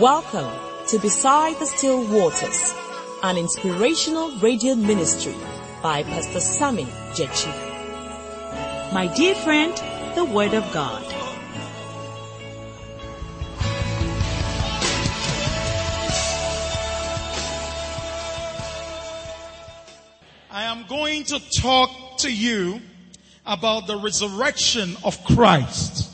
Welcome to Beside the Still Waters, an inspirational radio ministry by Pastor Sammy Jechi. My dear friend, the Word of God. I am going to talk to you about the resurrection of Christ.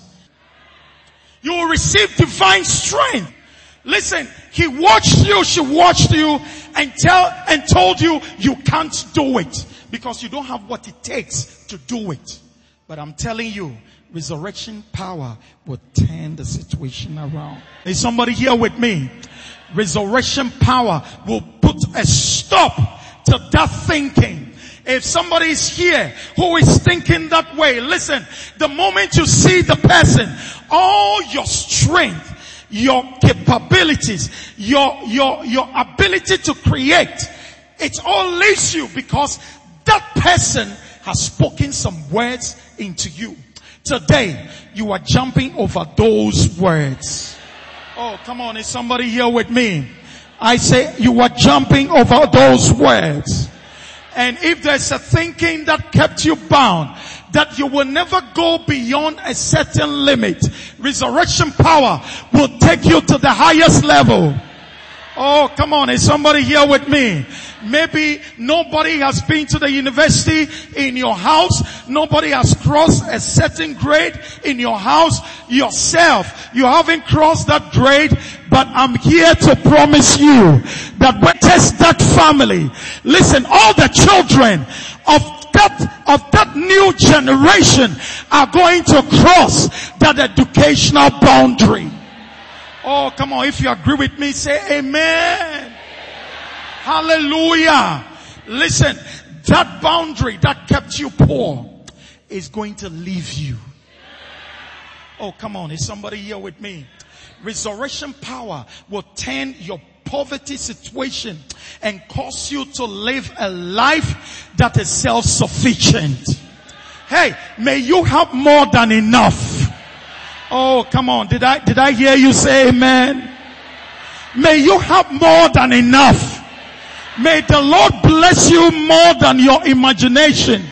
You will receive divine strength. Listen, he watched you, she watched you and tell, and told you you can't do it because you don't have what it takes to do it. But I'm telling you, resurrection power will turn the situation around. Is somebody here with me? Resurrection power will put a stop to that thinking. If somebody is here who is thinking that way, listen, the moment you see the person, all your strength, your capabilities, your, your, your ability to create, it all leaves you because that person has spoken some words into you. Today, you are jumping over those words. Oh, come on. Is somebody here with me? I say you are jumping over those words. And if there's a thinking that kept you bound, that you will never go beyond a certain limit, resurrection power will take you to the highest level. Oh, come on. Is somebody here with me? Maybe nobody has been to the university in your house. Nobody has crossed a certain grade in your house. Yourself, you haven't crossed that grade, but I'm here to promise you that when test that family, listen, all the children of that, of that new generation are going to cross that educational boundary. Oh, come on. If you agree with me, say amen. Hallelujah. Listen, that boundary that kept you poor is going to leave you. Oh, come on. Is somebody here with me? Resurrection power will turn your poverty situation and cause you to live a life that is self-sufficient. Hey, may you have more than enough. Oh, come on. Did I, did I hear you say amen? May you have more than enough. May the Lord bless you more than your imagination.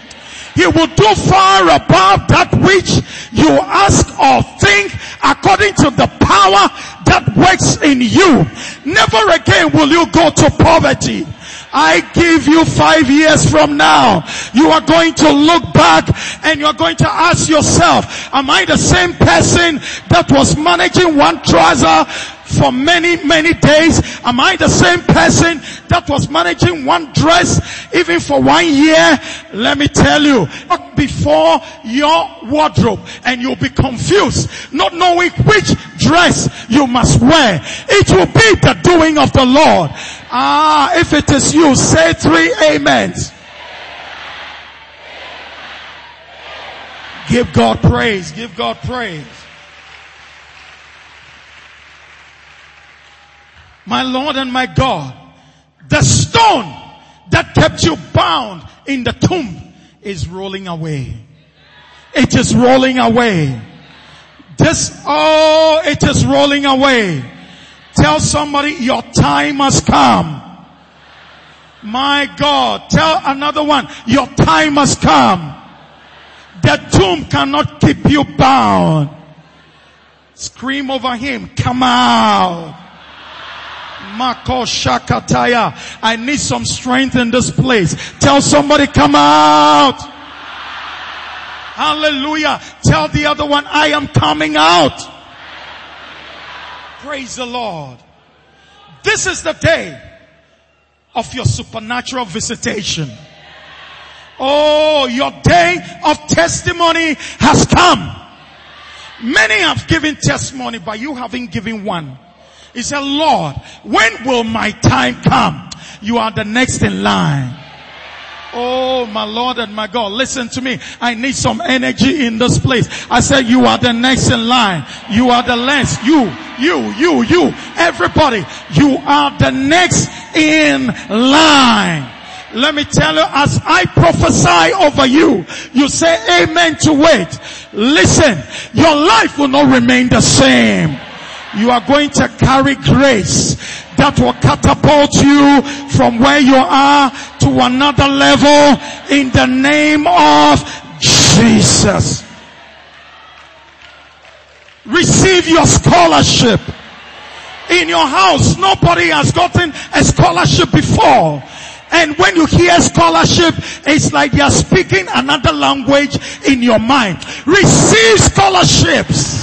He will do far above that which you ask or think according to the power that works in you. Never again will you go to poverty. I give you five years from now. You are going to look back and you're going to ask yourself, am I the same person that was managing one trouser for many, many days? Am I the same person that was managing one dress even for one year? Let me tell you, before your wardrobe and you'll be confused, not knowing which dress you must wear. It will be the doing of the Lord. Ah, if it is you, say three amens. Give God praise. Give God praise. My Lord and my God, the stone that kept you bound in the tomb is rolling away. It is rolling away. This, oh, it is rolling away. Tell somebody your time has come. My God. Tell another one, your time has come. The tomb cannot keep you bound. Scream over him, come out. Mako Shakataya. I need some strength in this place. Tell somebody come out. Hallelujah. Tell the other one, I am coming out. Praise the Lord. This is the day of your supernatural visitation. Oh, your day of testimony has come. Many have given testimony, but you haven't given one. He said, Lord, when will my time come? You are the next in line. Oh, my Lord and my God, listen to me. I need some energy in this place. I said, you are the next in line. You are the last. You, you, you, you, everybody. You are the next in line. Let me tell you, as I prophesy over you, you say amen to it. Listen, your life will not remain the same. You are going to carry grace that will catapult you from where you are to another level in the name of Jesus. Receive your scholarship. In your house, nobody has gotten a scholarship before. And when you hear scholarship, it's like you're speaking another language in your mind. Receive scholarships.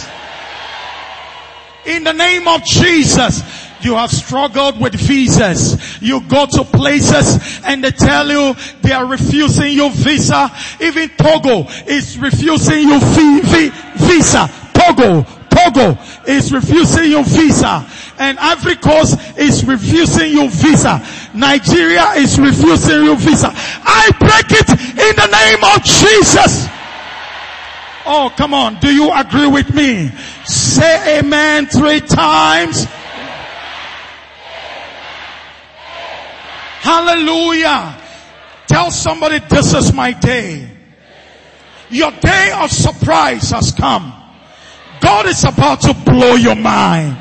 In the name of Jesus. You have struggled with visas. You go to places and they tell you they are refusing you visa. Even Togo is refusing you visa. Togo, Togo is refusing you visa. And Ivory Coast is refusing you visa. Nigeria is refusing you visa. I break it in the name of Jesus. Oh, come on. Do you agree with me? Say amen three times. Hallelujah. Tell somebody this is my day. Your day of surprise has come. God is about to blow your mind.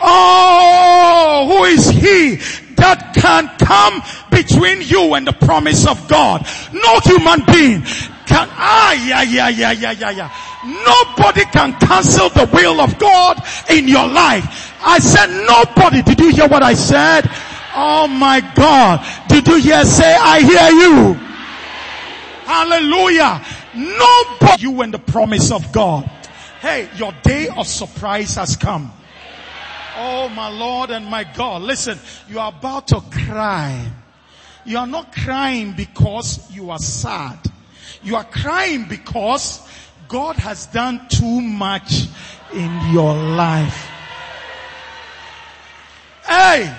Oh, who is he that can come between you and the promise of God? No human being can, ah, yeah, yeah, yeah, yeah, yeah, yeah. Nobody can cancel the will of God in your life. I said nobody. Did you hear what I said? Oh my God. Did you hear say, I hear you? Hallelujah. Nobody, you and the promise of God. Hey, your day of surprise has come. Oh my Lord and my God. Listen, you are about to cry. You are not crying because you are sad. You are crying because God has done too much in your life. Hey,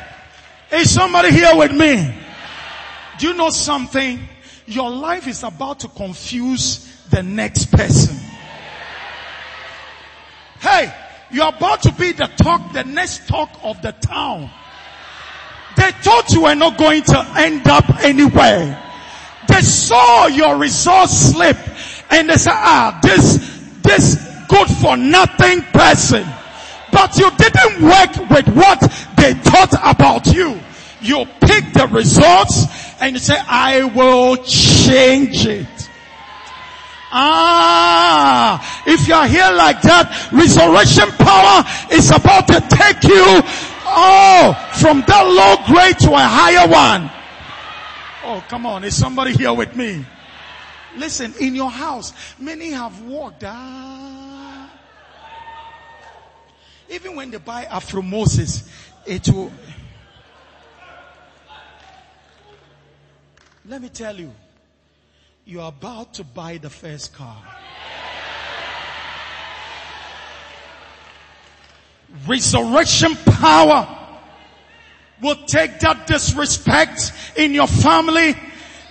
is somebody here with me? Do you know something? Your life is about to confuse the next person. Hey, you're about to be the talk, the next talk of the town. They thought you were not going to end up anywhere. They saw your results slip and they said, ah, this, this good for nothing person. But you didn't work with what they thought about you. You pick the results and you say, I will change it. Ah, if you are here like that, resurrection power is about to take you, oh, from that low grade to a higher one. Oh, come on. Is somebody here with me? Listen, in your house, many have walked. Ah. Even when they buy Afro Moses, it will. Let me tell you, you're about to buy the first car. Resurrection power will take that disrespect in your family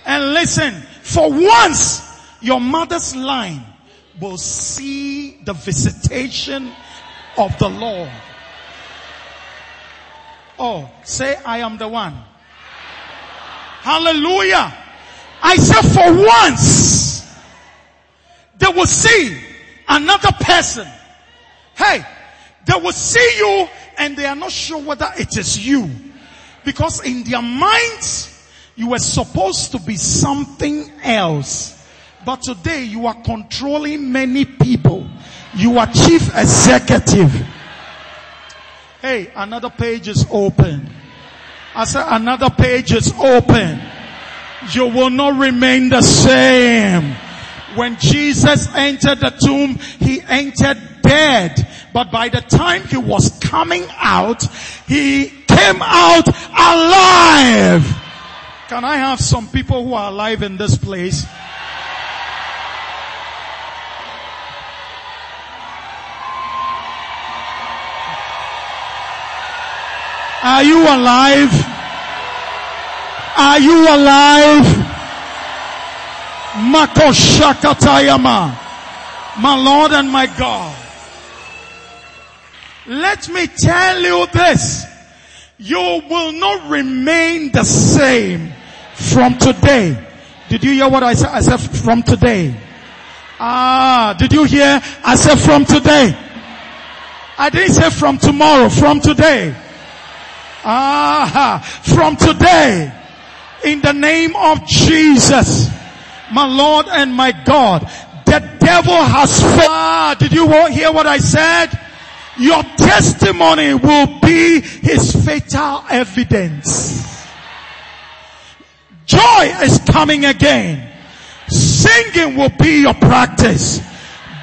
and listen, for once your mother's line will see the visitation of the Lord. Oh, say I am the one. Hallelujah. I said for once they will see another person. Hey, they will see you and they are not sure whether it is you. Because in their minds, you were supposed to be something else. But today you are controlling many people. You are chief executive. Hey, another page is open. I said another page is open. You will not remain the same. When Jesus entered the tomb, he entered dead. But by the time he was coming out, he came out alive. Can I have some people who are alive in this place? Are you alive? Are you alive? Makoshakatayama. My Lord and my God. Let me tell you this. You will not remain the same from today. Did you hear what I said? I said from today. Ah, did you hear? I said from today. I didn't say from tomorrow, from today. Ah, from today. In the name of Jesus, my Lord and my God, the devil has. Ah, did you hear what I said? Your testimony will be his fatal evidence. Joy is coming again. Singing will be your practice.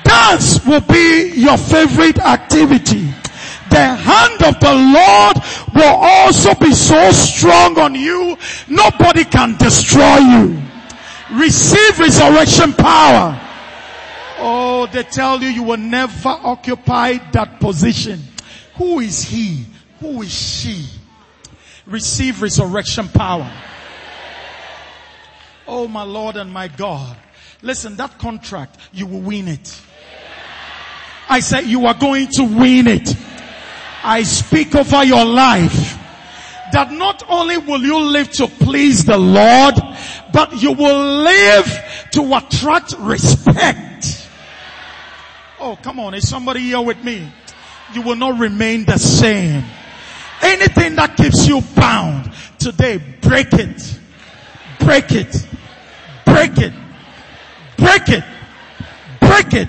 Dance will be your favorite activity. The hand of the Lord will also be so strong on you, nobody can destroy you. Receive resurrection power. Oh, they tell you you will never occupy that position. Who is he? Who is she? Receive resurrection power. Oh my Lord and my God. Listen, that contract, you will win it. I said you are going to win it. I speak over your life that not only will you live to please the Lord, but you will live to attract respect. Oh, come on. Is somebody here with me? You will not remain the same. Anything that keeps you bound today, break it. Break it. Break it. Break it. Break it.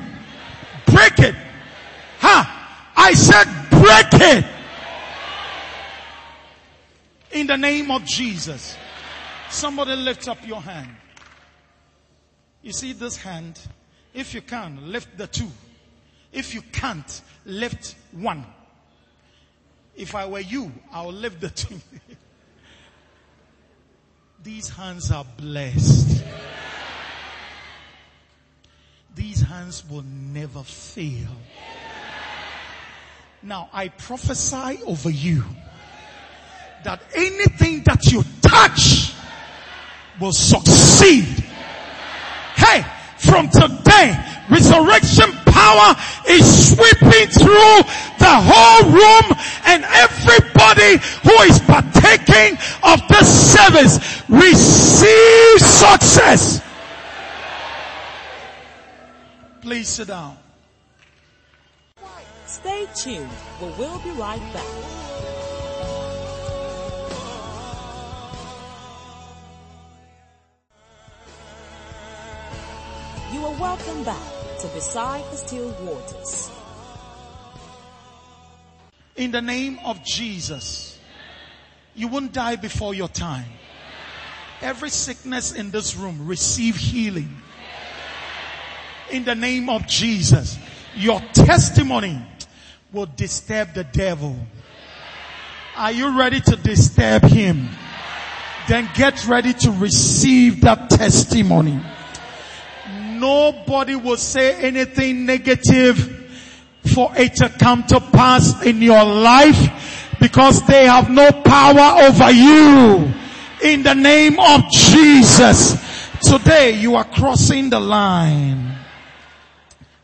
Break it. Ha! I said break it. In the name of Jesus. Somebody lift up your hand. You see this hand? If you can, lift the two. If you can't, lift one. If I were you, I'll lift the two. These hands are blessed. These hands will never fail. Now I prophesy over you that anything that you touch will succeed. Hey, from today, resurrection power is sweeping through the whole room and everybody who is partaking of this service receive success. Please sit down. Stay tuned. We will be right back. You are welcome back Beside the Still Waters. In the name of Jesus, you won't die before your time. Every sickness in this room, receive healing. In the name of Jesus, your testimony will disturb the devil. Are you ready to disturb him? Then get ready to receive that testimony. Nobody will say anything negative for it to come to pass in your life because they have no power over you. In the name of Jesus. Today you are crossing the line.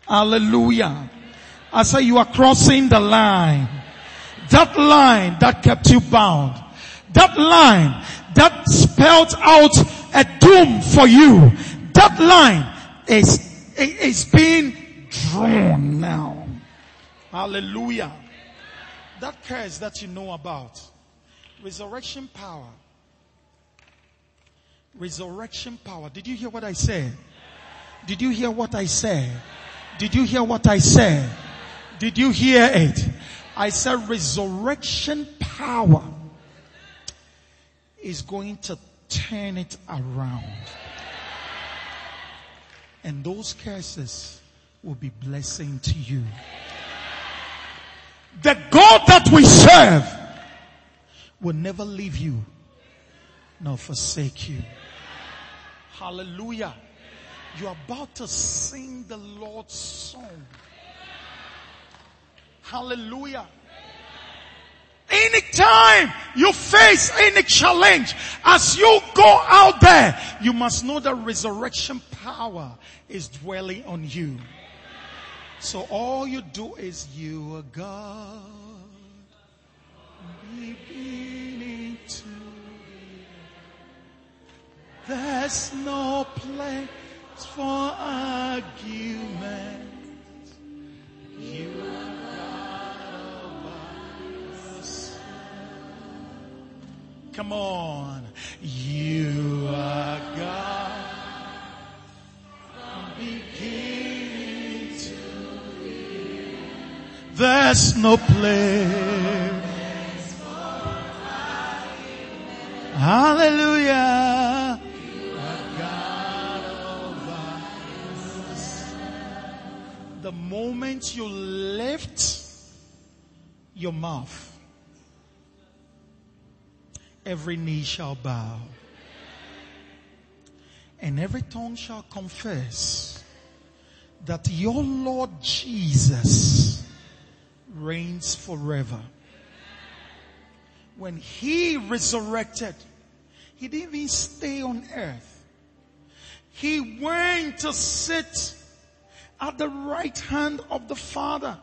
Hallelujah. I say you are crossing the line. That line that kept you bound. That line that spelled out a doom for you. That line is, is being drawn now. Hallelujah. That curse that you know about. Resurrection power. Resurrection power. Did you hear what I said? Did you hear what I said? Did you hear what I said? Did you hear it? I said resurrection power is going to turn it around. And those curses will be blessing to you. The God that we serve will never leave you nor forsake you. Hallelujah. You're about to sing the Lord's song. Hallelujah. Anytime you face any challenge, as you go out there, you must know that resurrection power is dwelling on you. So all you do is you are God, beginning to the. There's no place for argument. Come on. You are God. From beginning to end. There's no place. Hallelujah. The moment you lift your mouth, every knee shall bow and every tongue shall confess that your Lord Jesus reigns forever. When he resurrected, he didn't even stay on earth. He went to sit at the right hand of the Father,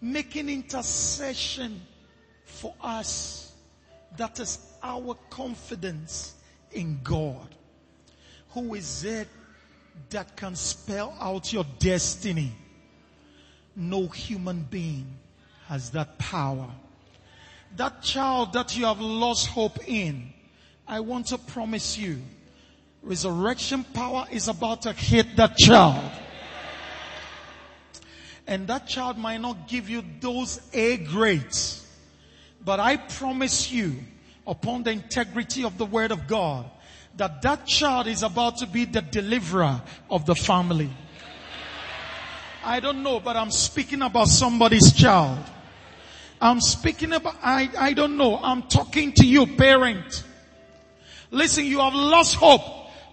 making intercession for us. That is our confidence in God. Who is it that can spell out your destiny? No human being has that power. That child that you have lost hope in, I want to promise you, resurrection power is about to hit that child. And that child might not give you those A grades. But I promise you, upon the integrity of the word of God, that that child is about to be the deliverer of the family. I don't know, but I'm speaking about somebody's child. I'm speaking about, I, I don't know. I'm talking to you, parent. Listen, you have lost hope,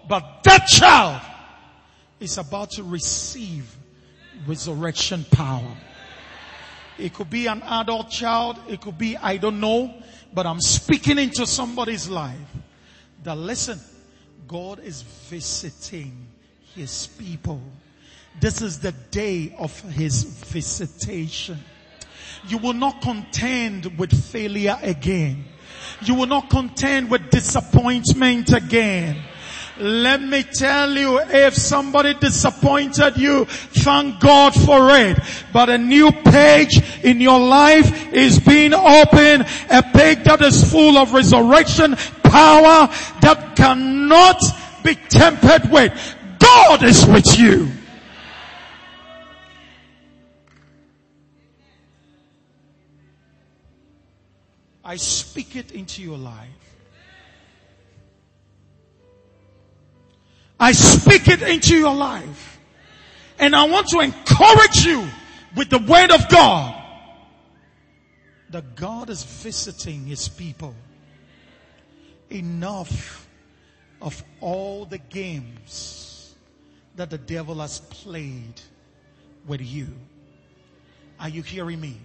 but that child is about to receive resurrection power. It could be an adult child. It could be, I don't know, but I'm speaking into somebody's life that listen, God is visiting his people. This is the day of his visitation. You will not contend with failure again. You will not contend with disappointment again. Let me tell you, if somebody disappointed you, thank God for it. But a new page in your life is being opened, a page that is full of resurrection power that cannot be tempered with. God is with you. I speak it into your life. I speak it into your life. And I want to encourage you with the word of God that God is visiting his people. Enough of all the games that the devil has played with you. Are you hearing me?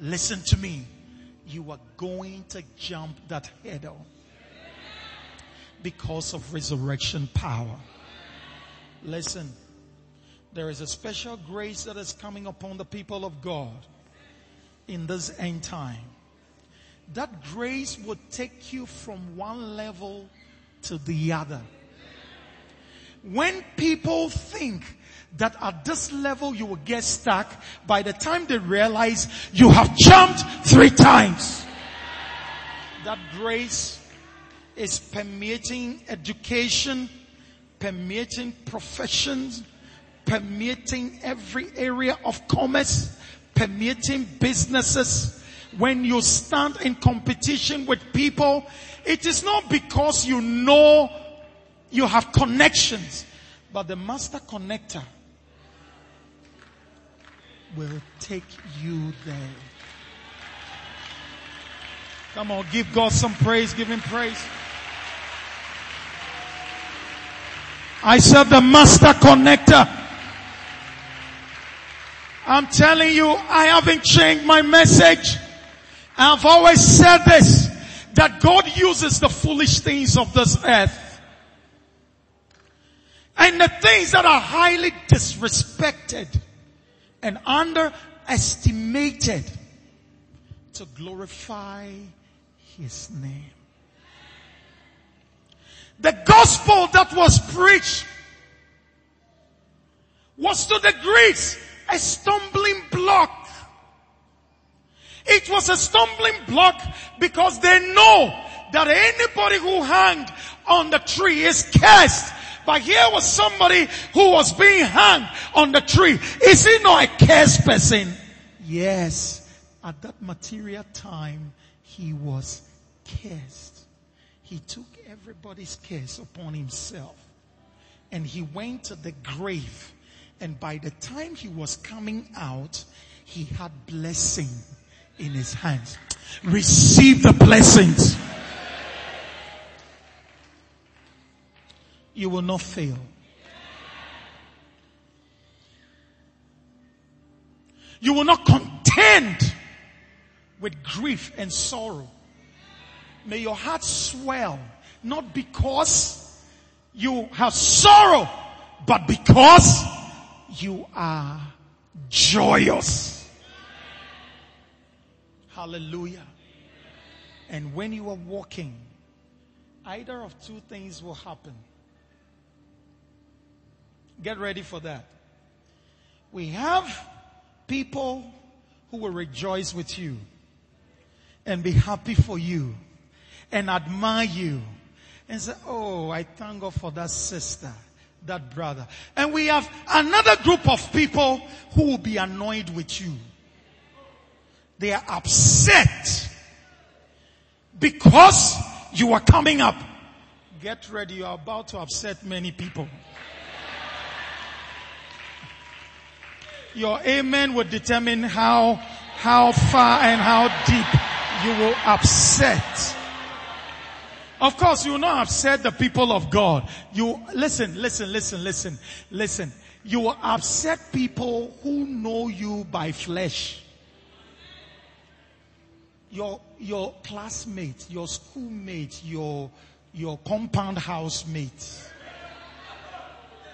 Listen to me. You are going to jump that hurdle because of resurrection power. Listen, there is a special grace that is coming upon the people of God in this end time. That grace will take you from one level to the other. When people think that at this level you will get stuck, by the time they realize you have jumped three times, that grace is permeating education, permeating professions, permeating every area of commerce, permeating businesses. When you stand in competition with people, it is not because you know you have connections, but the master connector will take you there. Come on, give God some praise, give him praise. I said the master connector. I'm telling you, I haven't changed my message. I've always said this, that God uses the foolish things of this earth. And the things that are highly disrespected and underestimated to glorify his name. The gospel that was preached was to the Greeks a stumbling block. It was a stumbling block because they know that anybody who hung on the tree is cursed. But here was somebody who was being hung on the tree. Is he not a cursed person? Yes. At that material time, he was cursed. He took everybody's curse upon himself. And he went to the grave. And by the time he was coming out, he had blessing in his hands. Receive the blessings. You will not fail. You will not contend with grief and sorrow. May your heart swell, not because you have sorrow, but because you are joyous. Hallelujah. And when you are walking, either of two things will happen. Get ready for that. We have people who will rejoice with you and be happy for you and admire you and say, Oh, I thank God for that sister, that brother. And we have another group of people who will be annoyed with you. They are upset because you are coming up. Get ready, you are about to upset many people. Your amen will determine how, how far and how deep you will upset. Of course, you will not upset the people of God. You, listen, listen, listen, listen, listen. You will upset people who know you by flesh. Your, your classmate, your schoolmate, your, your compound housemate.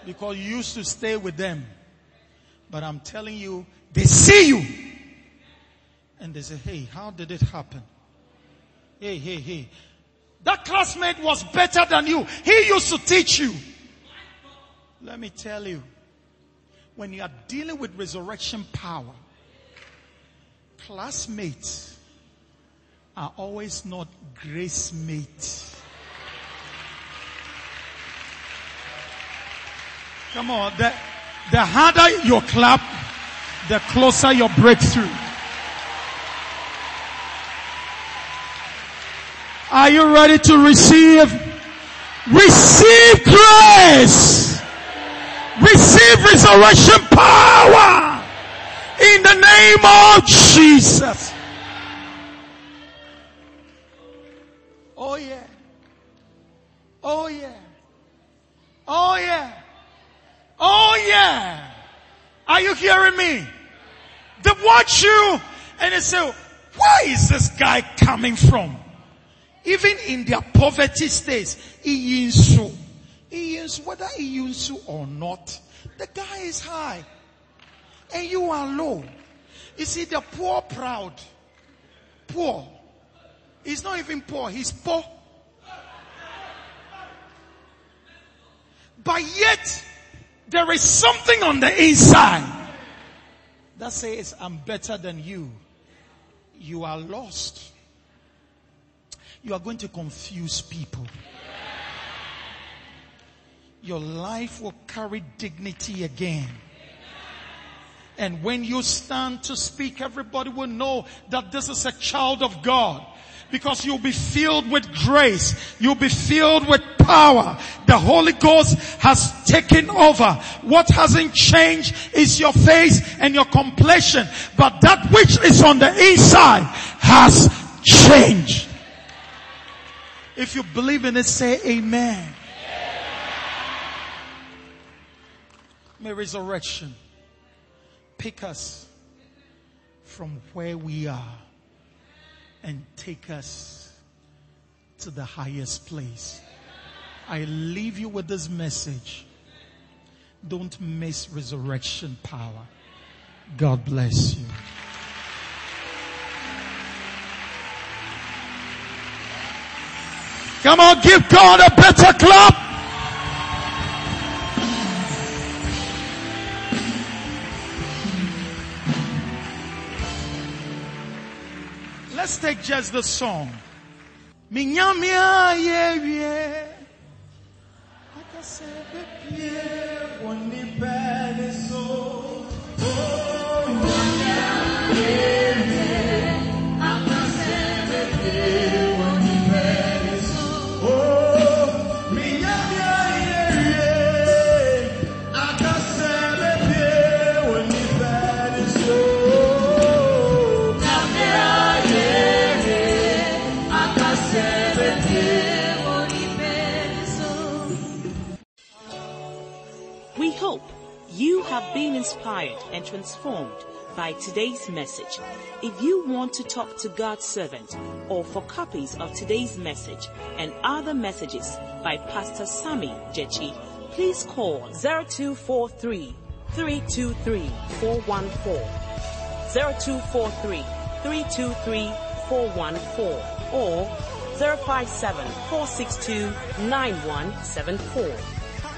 Because you used to stay with them. But I'm telling you, they see you. And they say, hey, how did it happen? Hey, hey, hey. That classmate was better than you. He used to teach you. Let me tell you, when you are dealing with resurrection power, classmates are always not grace mates. Come on, the, the harder your clap, the closer your breakthrough. Are you ready to receive? Receive grace. Receive resurrection power in the name of Jesus. Oh yeah. Oh yeah. Oh yeah. Oh yeah. Are you hearing me? They watch you and they say, where is this guy coming from? Even in their poverty states, Iyinsu, Iyinsu, whether he Iyinsu or not, the guy is high. And you are low. You see, the poor proud. Poor. He's not even poor, he's poor. But yet, there is something on the inside that says, I'm better than you. You are lost. You are going to confuse people. Your life will carry dignity again. And when you stand to speak, everybody will know that this is a child of God because you'll be filled with grace. You'll be filled with power. The Holy Ghost has taken over. What hasn't changed is your face and your complexion, but that which is on the inside has changed. If you believe in it, say amen. May resurrection pick us from where we are and take us to the highest place. I leave you with this message. Don't miss resurrection power. God bless you. Come on, give God a better clap. Let's take just the song. Minyame ayɛ wie. Akasɛ transformed by today's message. If you want to talk to God's servant or for copies of today's message and other messages by Pastor Sammy Jechi, please call 0243 323 414, 0243 323 414 or 057 462 9174.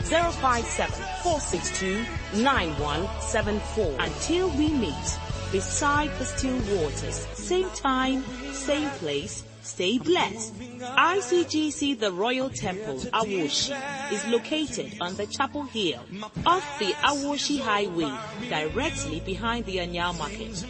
057 462 9174. Until we meet beside the still waters, same time, same place, stay blessed. ICGC The Royal Temple, Awoshie, is located on the Chapel Hill off the Awoshie Highway, directly behind the Anyaa Market.